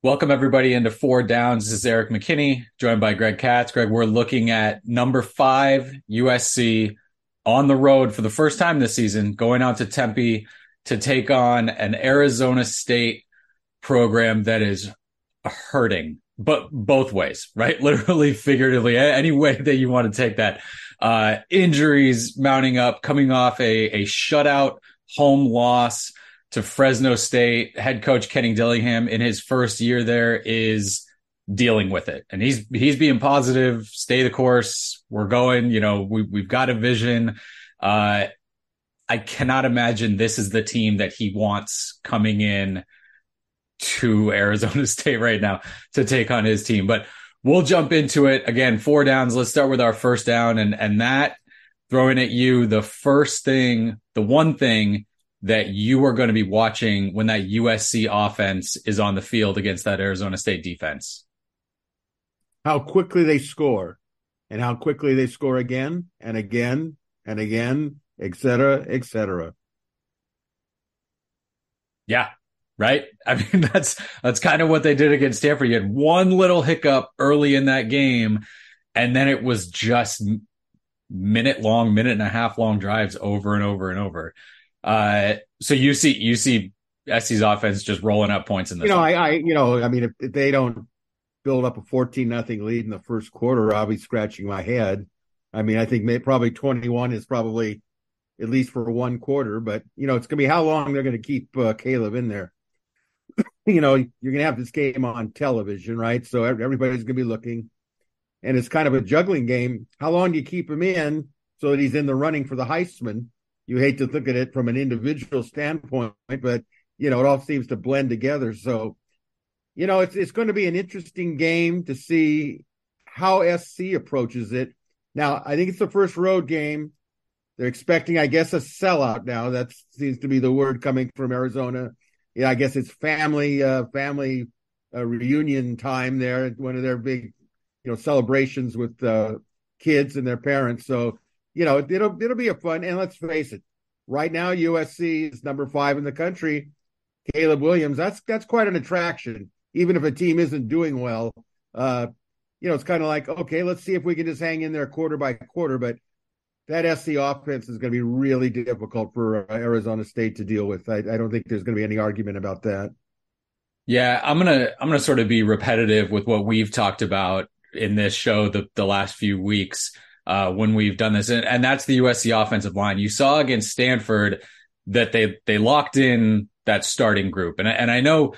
Welcome everybody into Four Downs. This is Erik McKinney, joined by Greg Katz. Greg, we're looking at number five USC on the road for the first time this season, going out to Tempe to take on an Arizona State program that is hurting, but both ways, right? Literally, figuratively, any way that you want to take that. Uh, injuries mounting up, coming off a, a shutout home loss to Fresno State. Head coach Kenny Dillingham in his first year there is dealing with it. And he's he's being positive, stay the course. We're going, you know, we we've got a vision. Uh I cannot imagine this is the team that he wants coming in to Arizona State right now to take on his team. But we'll jump into it. Again, four downs. Let's start with our first down and and that throwing at you the first thing, the one thing that you are going to be watching when that USC offense is on the field against that Arizona State defense? How quickly they score and how quickly they score again and again and again, et cetera, et cetera. Yeah, right. I mean, that's that's kind of what they did against Stanford. You had one little hiccup early in that game, and then it was just minute long, minute and a half long drives over and over and over. Uh, so you see, you see SC's offense just rolling up points in this. You know, I, I, you know, I mean, if, if they don't build up a fourteen nothing lead in the first quarter, I'll be scratching my head. I mean, I think may, probably twenty one is probably at least for one quarter, but you know, it's going to be how long they're going to keep uh, Caleb in there. you know, you're going to have this game on television, right? So everybody's going to be looking, and it's kind of a juggling game. How long do you keep him in so that he's in the running for the Heisman? You hate to look at it from an individual standpoint, but you know, it all seems to blend together. So, you know, it's it's going to be an interesting game to see how SC approaches it. Now, I think it's the first road game. They're expecting, I guess, a sellout now. That seems to be the word coming from Arizona. Yeah, I guess it's family uh, family uh, reunion time there. One of their big, you know, celebrations with uh, kids and their parents. So you know, it'll it'll be a fun. And let's face it, right now USC is number five in the country. Caleb Williams, that's that's quite an attraction, even if a team isn't doing well. Uh, you know, it's kind of like, okay, let's see if we can just hang in there quarter by quarter. But that SC offense is going to be really difficult for uh, Arizona State to deal with. I, I don't think there's going to be any argument about that. Yeah, I'm gonna I'm gonna sort of be repetitive with what we've talked about in this show the the last few weeks uh, when we've done this, and, and that's the USC offensive line. You saw against Stanford that they they locked in that starting group, and and I know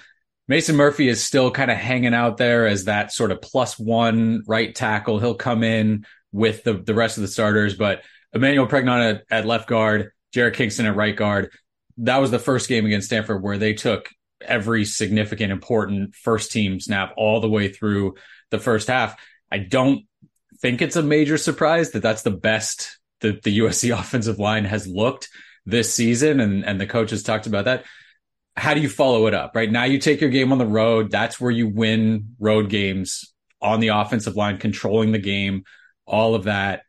Mason Murphy is still kind of hanging out there as that sort of plus one right tackle. He'll come in with the the rest of the starters, but Emmanuel Pregnon at, at left guard, Jarrett Kingston at right guard. That was the first game against Stanford where they took every significant, important first team snap all the way through the first half. I don't think it's a major surprise that that's the best that the USC offensive line has looked this season. And, and the coaches talked about that. How do you follow it up? Right now, you take your game on the road. That's where you win road games on the offensive line, controlling the game, all of that.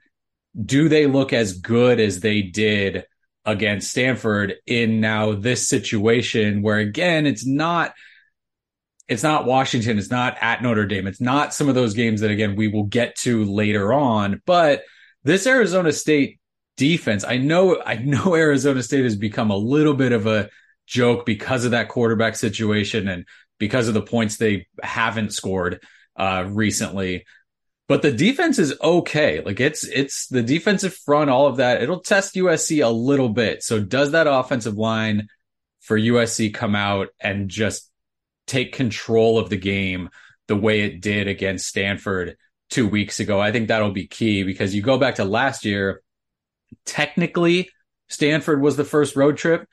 Do they look as good as they did against Stanford in now this situation where, again, it's not it's not Washington. It's not at Notre Dame. It's not some of those games that, again, we will get to later on. But this Arizona State defense, I know, I know Arizona State has become a little bit of a joke because of that quarterback situation and because of the points they haven't scored uh, recently. But the defense is okay. Like it's it's the defensive front, all of that. It'll test USC a little bit. So does that offensive line for USC come out and just take control of the game the way it did against Stanford two weeks ago. I think that'll be key because you go back to last year, technically, Stanford was the first road trip,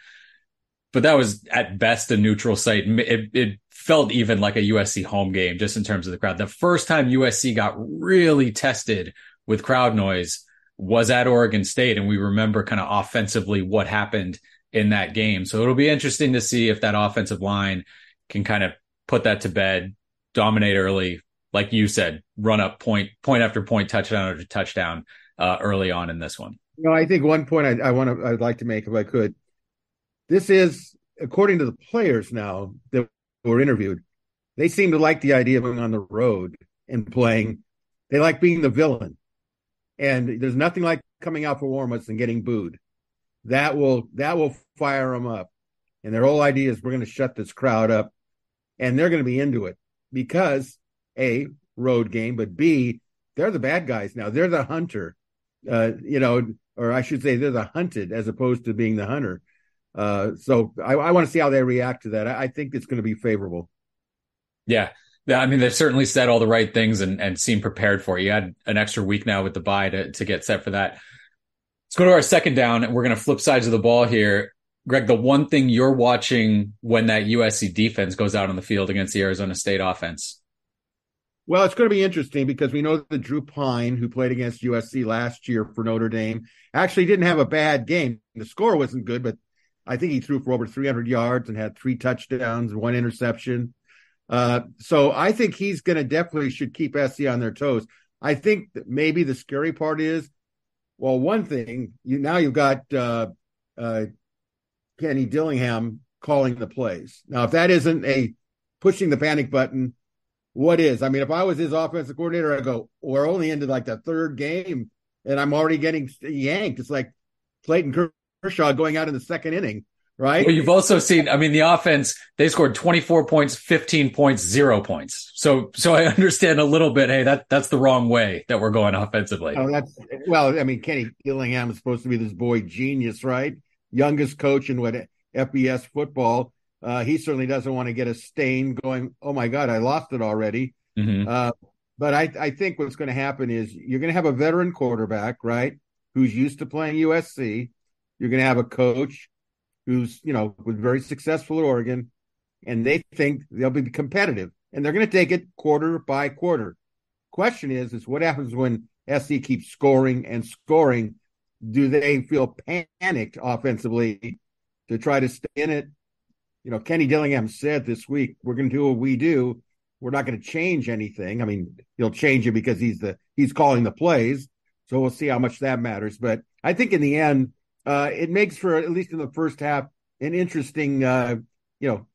but that was at best a neutral site. It, it felt even like a USC home game just in terms of the crowd. The first time USC got really tested with crowd noise was at Oregon State. And we remember kind of offensively what happened in that game. So it'll be interesting to see if that offensive line can kind of put that to bed, dominate early, like you said, run up point point after point, touchdown after touchdown uh, early on in this one. Know, I think one point I, I want to I'd like to make if I could. This is according to the players now that were interviewed. they seem to like the idea of being on the road and playing. They like being the villain. And there's nothing like coming out for warmups and getting booed. That will that will fire them up. And their whole idea is we're going to shut this crowd up, and they're going to be into it because a road game, but b they're the bad guys now. They're the hunter, uh, you know, or I should say they're the hunted as opposed to being the hunter. Uh, so I, I want to see how they react to that. I, I think it's going to be favorable. Yeah. Yeah, I mean, they've certainly said all the right things and, and seem prepared for it. You had an extra week now with the bye to, to get set for that. Let's go to our second down, and we're going to flip sides of the ball here. Greg, the one thing you're watching when that USC defense goes out on the field against the Arizona State offense? Well, it's going to be interesting because we know that Drew Pyne, who played against USC last year for Notre Dame, actually didn't have a bad game. The score wasn't good, but I think he threw for over 300 yards and had three touchdowns, one interception. Uh, so I think he's going to definitely should keep SC on their toes. I think maybe the scary part is, well, one thing you now you've got uh, uh, Kenny Dillingham calling the plays. Now, if that isn't a pushing the panic button, what is? I mean, if I was his offensive coordinator, I'd go, we're only into like the third game and I'm already getting yanked. It's like Clayton Kershaw going out in the second inning right? Well, you've also seen, I mean, the offense, they scored 24 points, 15 points, zero points. So, so I understand a little bit. Hey, that, that's the wrong way that we're going offensively. Oh, that's, well, I mean, Kenny Dillingham is supposed to be this boy genius, right? Youngest coach in what FBS football. Uh, he certainly doesn't want to get a stain going, oh my God, I lost it already. Mm-hmm. Uh, but I, I think what's going to happen is you're going to have a veteran quarterback, right? Who's used to playing USC. You're going to have a coach who's you know was very successful at Oregon, and they think they'll be competitive, and they're going to take it quarter by quarter. Question is, is what happens when SC keeps scoring and scoring? Do they feel panicked offensively to try to stay in it? You know, Kenny Dillingham said this week, "We're going to do what we do. We're not going to change anything. I mean, he'll change it because he's the he's calling the plays. So we'll see how much that matters. But I think in the end, uh, it makes for at least in the first half an interesting, uh, you know,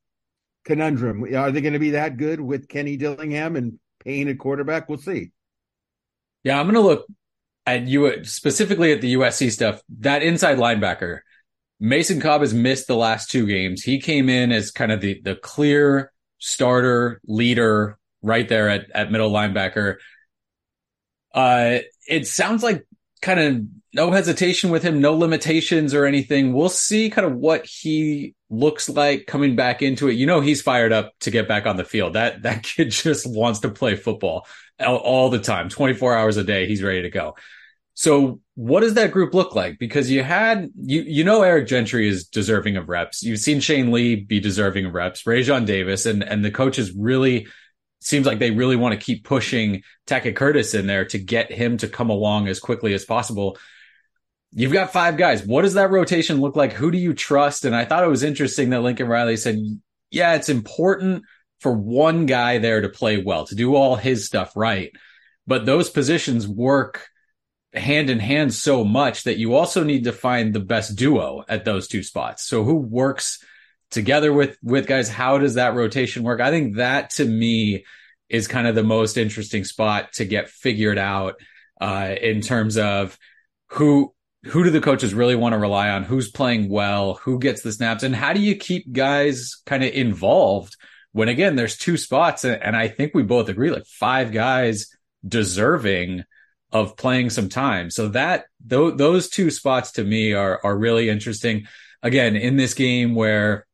conundrum. Are they going to be that good with Kenny Dillingham and Payne at quarterback? We'll see. Yeah, I'm going to look at you specifically at the USC stuff. That inside linebacker, Mason Cobb has missed the last two games. He came in as kind of the the clear starter leader right there at, at middle linebacker. Uh, it sounds like kind of no hesitation with him, no limitations or anything. We'll see kind of what he looks like coming back into it. You know, he's fired up to get back on the field. That that kid just wants to play football all, all the time, 24 hours a day. He's ready to go. So what does that group look like? Because you had you you know Eric Gentry is deserving of reps. You've seen Shane Lee be deserving of reps, Raesjon Davis, and and the coaches really seems like they really want to keep pushing Tackett Curtis in there to get him to come along as quickly as possible. You've got five guys. What does that rotation look like? Who do you trust? And I thought it was interesting that Lincoln Riley said, yeah, it's important for one guy there to play well, to do all his stuff right. But those positions work hand in hand so much that you also need to find the best duo at those two spots. So who works together with with guys? How does that rotation work? I think that to me is kind of the most interesting spot to get figured out uh, in terms of who who do the coaches really want to rely on? Who's playing well? Who gets the snaps? And how do you keep guys kind of involved when again there's two spots and, i think we both agree like five guys deserving of playing some time so that th- those two spots to me are are really interesting again in this game where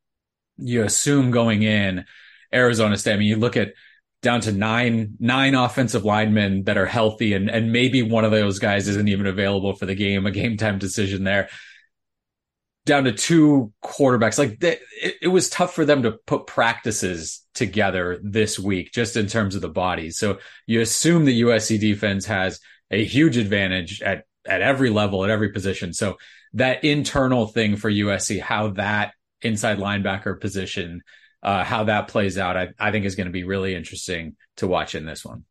you assume going in Arizona State. I mean, you look at down to nine nine offensive linemen that are healthy, and and maybe one of those guys isn't even available for the game. A game time decision there. Down to two quarterbacks, like they, it, it was tough for them to put practices together this week, just in terms of the bodies. So you assume the USC defense has a huge advantage at at every level, at every position. So that internal thing for USC, how that inside linebacker position, uh, how that plays out, I, I think is going to be really interesting to watch in this one.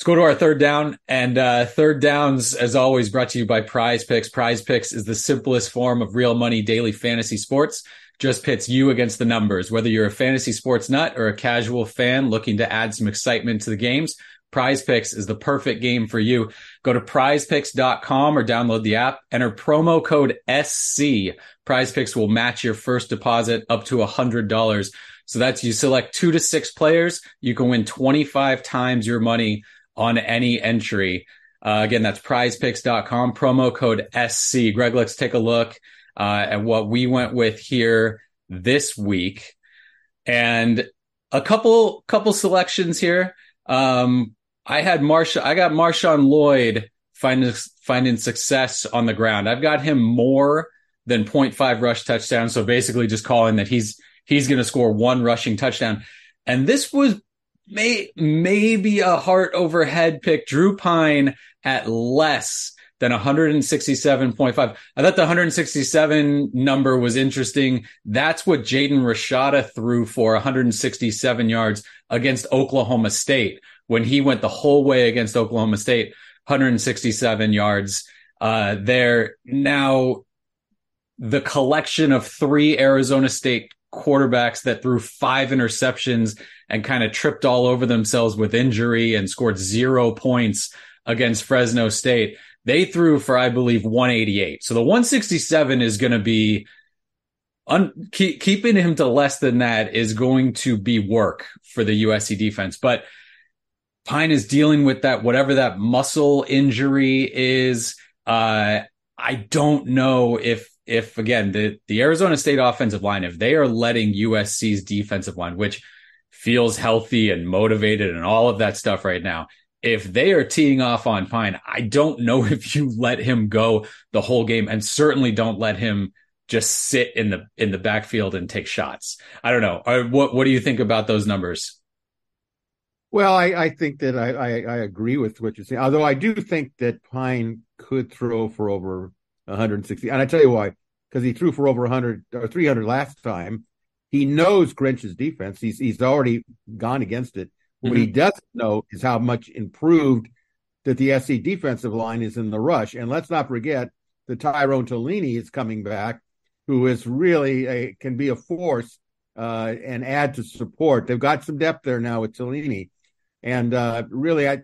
Let's go to our third down. And uh, third downs, as always, brought to you by PrizePicks. Prize Picks is the simplest form of real money daily fantasy sports. just pits you against the numbers. Whether you're a fantasy sports nut or a casual fan looking to add some excitement to the games, PrizePicks is the perfect game for you. Go to prizepicks.com or download the app. Enter promo code SC. PrizePicks will match your first deposit up to $100. So that's you select two to six players. You can win 25 times your money on any entry. Uh, again, that's prizepicks.com, promo code SC. Greg, let's take a look uh, at what we went with here this week. And a couple couple selections here. Um, I had Marsha, I got Marshawn Lloyd finding finding success on the ground. I've got him more than 0.5 rush touchdowns. So basically just calling that he's he's going to score one rushing touchdown. And this was may maybe a heart overhead pick. Drew Pyne at less than 167.5. I thought the 167 number was interesting. That's what Jaden Rashada threw for 167 yards against Oklahoma State when he went the whole way against Oklahoma State, 167 yards uh, there. Now, the collection of three Arizona State quarterbacks that threw five interceptions and kind of tripped all over themselves with injury and scored zero points against Fresno State. They threw for, I believe, 188. So the 167 is going to be un- keep, keeping him to less than that is going to be work for the USC defense. But Pyne is dealing with that, whatever that muscle injury is. Uh, I don't know if, if again, the, the Arizona State offensive line, if they are letting USC's defensive line, which feels healthy and motivated and all of that stuff right now, if they are teeing off on Pyne, I don't know if you let him go the whole game and certainly don't let him just sit in the in the backfield and take shots. I don't know. Uh, what what do you think about those numbers? Well, I, I think that I, I, I, agree with what you're saying. Although I do think that Pyne could throw for over 160, and I tell you why, because he threw for over 100 or 300 last time. He knows Grinch's defense. He's he's already gone against it. What mm-hmm. he doesn't know is how much improved that the SC defensive line is in the rush. And let's not forget that Tyrone Taleni is coming back, who is really a can be a force uh, and add to support. They've got some depth there now with Taleni. And uh, really, I,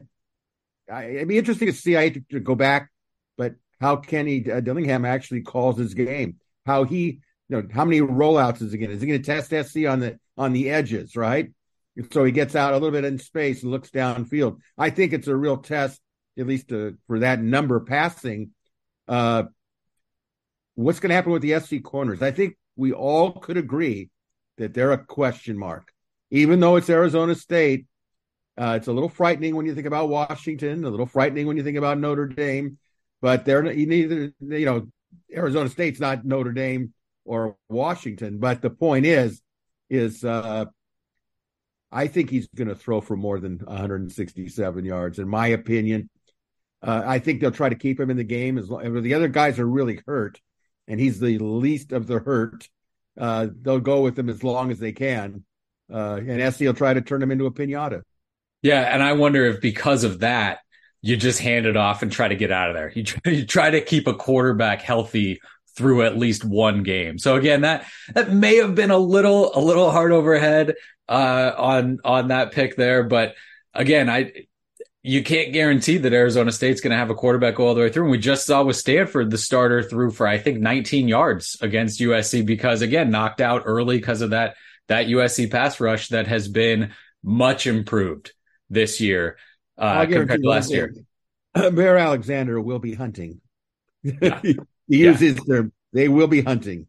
I, it'd be interesting to see. I hate to go back, but how Kenny uh, Dillingham actually calls his game. How he, you know, how many rollouts is he going? Is he going to test SC on the on the edges, right? So he gets out a little bit in space and looks downfield. I think it's a real test, at least to, uh, for that number passing. Uh, what's going to happen with the SC corners? I think we all could agree that they're a question mark, even though it's Arizona State uh, it's a little frightening when you think about Washington, a little frightening when you think about Notre Dame, but they're neither, you know, Arizona State's not Notre Dame or Washington. But the point is, is uh, I think he's going to throw for more than 167 yards, in my opinion. Uh, I think they'll try to keep him in the game as long as the other guys are really hurt, and he's the least of the hurt. Uh, they'll go with him as long as they can, uh, and SC will try to turn him into a pinata. Yeah, and I wonder if because of that, you just hand it off and try to get out of there. You try, you try to keep a quarterback healthy through at least one game. So again, that that may have been a little a little hard overhead uh, on on that pick there, but again, I you can't guarantee that Arizona State's going to have a quarterback go all the way through. And we just saw with Stanford, the starter threw for I think 19 yards against USC because again knocked out early because of that that USC pass rush that has been much improved this year uh, compared to last year. Bear Alexander will be hunting. Yeah. he uses yeah. term. They will be hunting.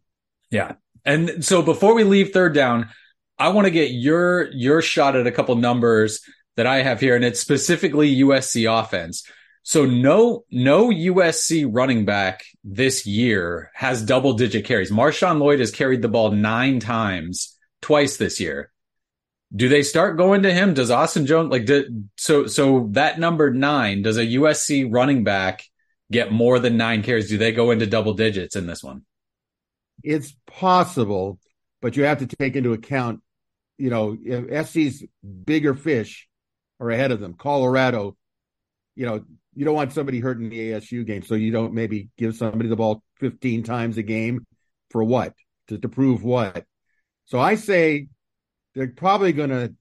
Yeah. And so before we leave third down, I want to get your your shot at a couple numbers that I have here, and it's specifically USC offense. So no no USC running back this year has double digit carries. Marshawn Lloyd has carried the ball nine times, twice this year do they start going to him? Does Austin Jones like did, so so that number nine? Does a USC running back get more than nine carries? Do they go into double digits in this one? It's possible, but you have to take into account, you know, if SC's bigger fish are ahead of them. Colorado, you know, you don't want somebody hurt in the ASU game, so you don't maybe give somebody the ball 15 times a game for what? to, to prove what. So I say they're probably going to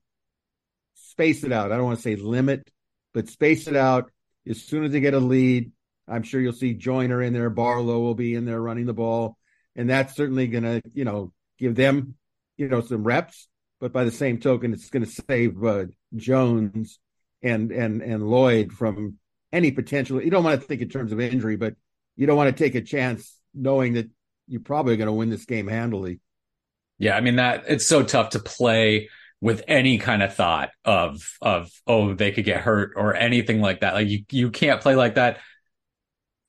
space it out. I don't want to say limit, but space it out as soon as they get a lead. I'm sure you'll see Joyner in there, Barlow will be in there running the ball, and that's certainly going to, you know, give them, you know, some reps. But by the same token, it's going to save uh, Jones and and and Lloyd from any potential. You don't want to think in terms of injury, but you don't want to take a chance knowing that you're probably going to win this game handily. Yeah, I mean that it's so tough to play with any kind of thought of of oh they could get hurt or anything like that. Like you you can't play like that.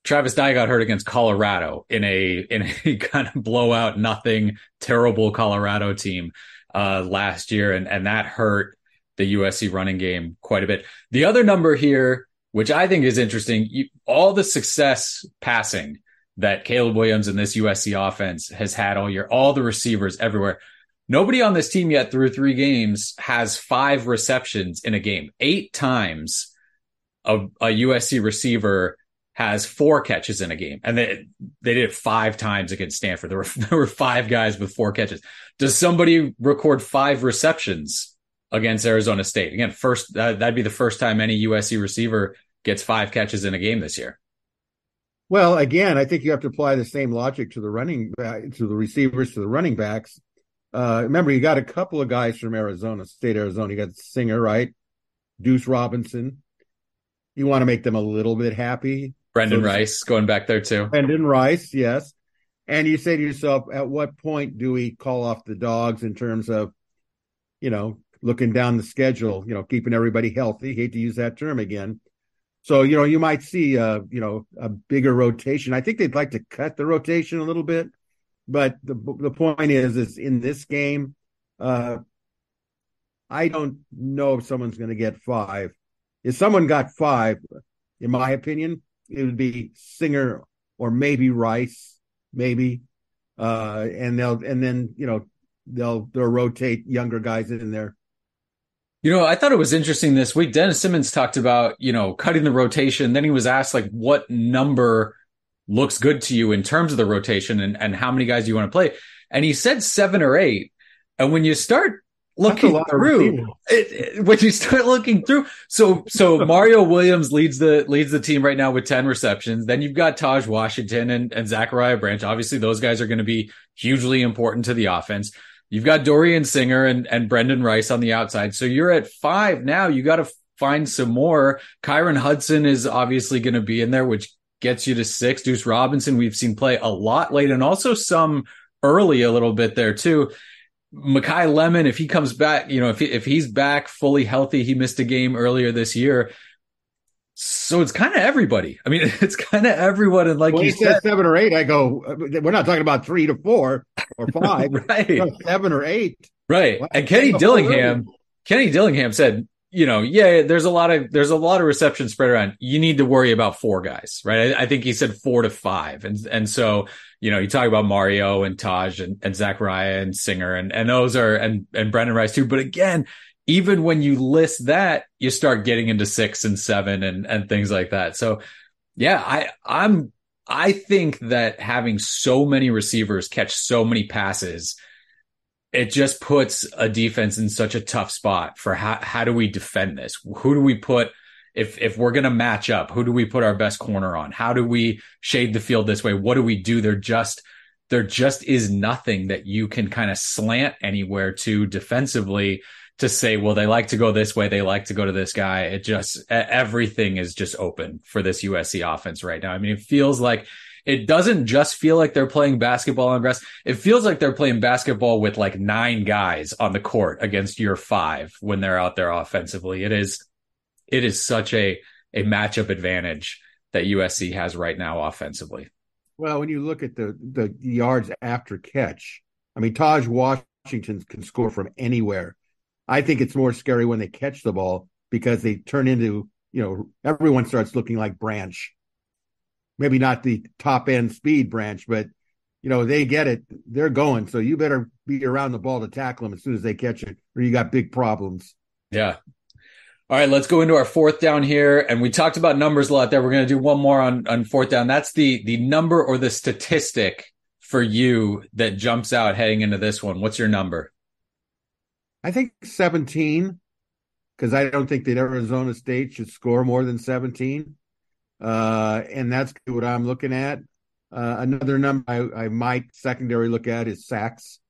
Travis Dye got hurt against Colorado in a in a kind of blowout, nothing terrible Colorado team uh, last year, and and that hurt the USC running game quite a bit. The other number here, which I think is interesting, you, all the success passing that Caleb Williams and this USC offense has had all year, all the receivers everywhere. Nobody on this team yet through three games has five receptions in a game. Eight times a, a USC receiver has four catches in a game, and they they did it five times against Stanford. There were there were five guys with four catches. Does somebody record five receptions against Arizona State? Again, first that'd be the first time any USC receiver gets five catches in a game this year. Well, again, I think you have to apply the same logic to the running back, to the receivers, to the running backs. Uh, remember, you got a couple of guys from Arizona, State Arizona. You got Singer, right? Deuce Robinson. You want to make them a little bit happy. Brendan so, Rice going back there too. Brendan Rice, yes. And you say to yourself, at what point do we call off the dogs in terms of, you know, looking down the schedule, you know, keeping everybody healthy? Hate to use that term again. So, you know, you might see, uh, you know, a bigger rotation. I think they'd like to cut the rotation a little bit, but the the point is, is in this game, uh, I don't know if someone's going to get five. If someone got five, in my opinion, it would be Singer or maybe Rice, maybe, uh, and they'll and then you know they'll they'll rotate younger guys in there. You know, I thought it was interesting this week. Dennis Simmons talked about, you know, cutting the rotation. Then he was asked like what number looks good to you in terms of the rotation and, and how many guys you want to play. And he said seven or eight. And when you start looking through it, it, when you start looking through, so, so Mario Williams leads the, leads the team right now with 10 receptions. Then you've got Tahj Washington and, and Zachariah Branch. Obviously those guys are going to be hugely important to the offense. You've got Dorian Singer and, and Brendan Rice on the outside. So you're at five now. You got to find some more. Kyron Hudson is obviously going to be in there, which gets you to six. Deuce Robinson, we've seen play a lot late and also some early a little bit there too. Makai Lemon, if he comes back, you know, if he, if he's back fully healthy, he missed a game earlier this year. So it's kind of everybody. I mean, it's kind of everyone. And like well, you said, seven or eight, I go, uh, we're not talking about three to four or five, right? Seven or eight, right? And Kenny Dillingham, Kenny Dillingham said, you know, yeah, there's a lot of there's a lot of reception spread around. You need to worry about four guys, right? I, I think he said four to five, and and so you know, you talk about Mario and Tahj and, and Zachariah and Singer, and and those are and and Brendan Rice too. But again, even when you list that, you start getting into six and seven and, and things like that. So yeah, I, I'm, I think that having so many receivers catch so many passes, it just puts a defense in such a tough spot for how, how do we defend this? Who do we put? If, if we're going to match up, who do we put our best corner on? How do we shade the field this way? What do we do? There just, there just is nothing that you can kind of slant anywhere to defensively to say, well, they like to go this way. They like to go to this guy. It just, everything is just open for this USC offense right now. I mean, it feels like it doesn't just feel like they're playing basketball on grass. It feels like they're playing basketball with like nine guys on the court against your five when they're out there offensively. It is, it is such a, a matchup advantage that USC has right now offensively. Well, when you look at the, the yards after catch, I mean, Tahj Washington can score from anywhere I think it's more scary when they catch the ball because they turn into, you know, everyone starts looking like Branch. Maybe not the top end speed Branch, but you know, they get it, they're going. So you better be around the ball to tackle them as soon as they catch it, or you got big problems. Yeah. All right, let's go into our fourth down here. And we talked about numbers a lot there. We're going to do one more on, on fourth down. That's the, the number or the statistic for you that jumps out heading into this one? What's your number? I think 17 because I don't think that Arizona State should score more than 17. Uh, and that's what I'm looking at. Uh, another number I, I, might secondary look at is sacks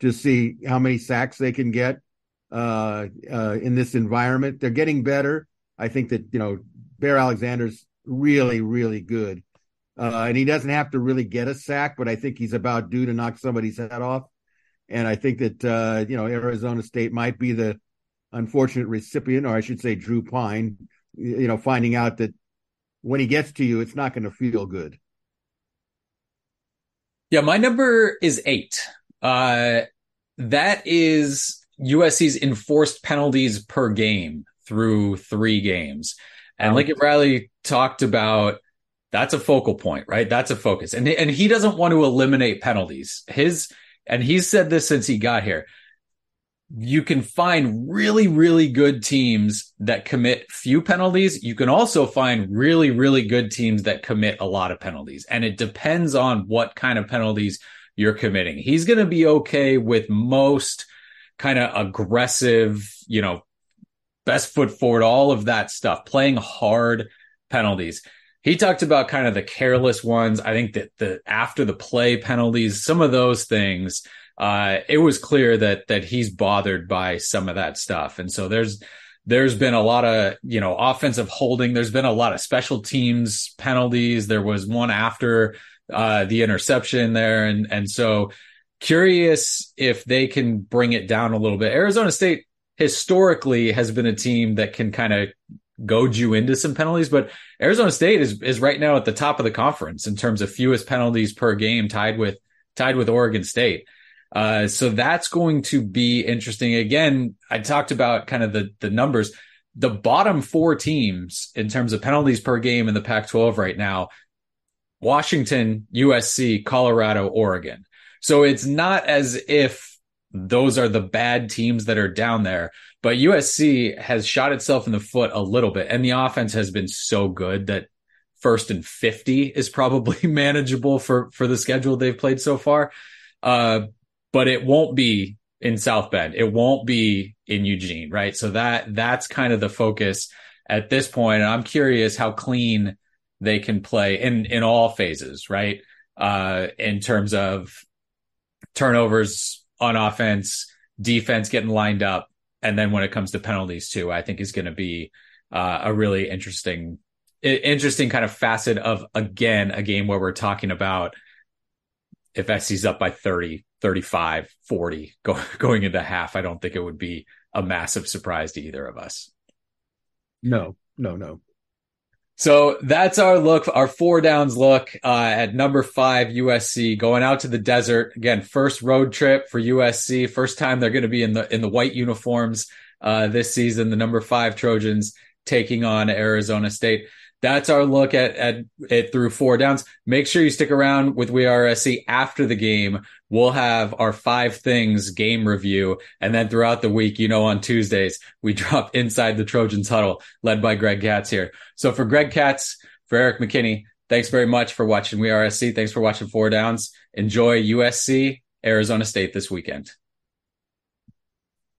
to see how many sacks they can get uh, uh, in this environment. They're getting better. I think that you know Bear Alexander's really really good, uh, and he doesn't have to really get a sack, but I think he's about due to knock somebody's head off. And I think that uh, you know Arizona State might be the unfortunate recipient, or I should say, Drew Pyne. You know, finding out that when he gets to you, it's not going to feel good. Yeah, my number is eight. Uh, that is USC's enforced penalties per game through three games. And Lincoln Riley talked about that's a focal point, right? That's a focus. And, and he doesn't want to eliminate penalties. His, and he's said this since he got here you can find really, really good teams that commit few penalties. You can also find really, really good teams that commit a lot of penalties. And it depends on what kind of penalties you're committing. He's going to be okay with most kind of aggressive, you know, best foot forward, all of that stuff, playing hard penalties. He talked about kind of the careless ones. I think that the after the play penalties, some of those things uh, it was clear that that he's bothered by some of that stuff, and so there's there's been a lot of you know offensive holding. There's been a lot of special teams penalties. There was one after uh, the interception there, and and so curious if they can bring it down a little bit. Arizona State historically has been a team that can kind of goad you into some penalties, but Arizona State is is right now at the top of the conference in terms of fewest penalties per game, tied with tied with Oregon State. Uh, so that's going to be interesting. Again, I talked about kind of the, the numbers. The bottom four teams in terms of penalties per game in the Pac 12 right now Washington, USC, Colorado, Oregon. So it's not as if those are the bad teams that are down there, but USC has shot itself in the foot a little bit. And the offense has been so good that first and 50 is probably manageable for, for the schedule they've played so far. Uh, but it won't be in South Bend. It won't be in Eugene, right? So that that's kind of the focus at this point. And I'm curious how clean they can play in in all phases, right? Uh, in terms of turnovers on offense, defense getting lined up, and then when it comes to penalties too, I think is going to be uh, a really interesting interesting kind of facet of again a game where we're talking about if SC's up by 30, 35, 40 go, going into half, I don't think it would be a massive surprise to either of us. No, no, no. So that's our look, our four downs look uh, at number five USC going out to the desert again. First road trip for USC. First time they're going to be in the in the white uniforms uh, this season. The number five Trojans taking on Arizona State that's our look at, at it through four downs. Make sure you stick around with WeAreSC after the game. We'll have our five things game review. And then throughout the week, you know, on Tuesdays, we drop inside the Trojans huddle led by Greg Katz here. So for Greg Katz, for Erik McKinney, thanks very much for watching WeAreSC. Thanks for watching four downs. Enjoy USC, Arizona State this weekend.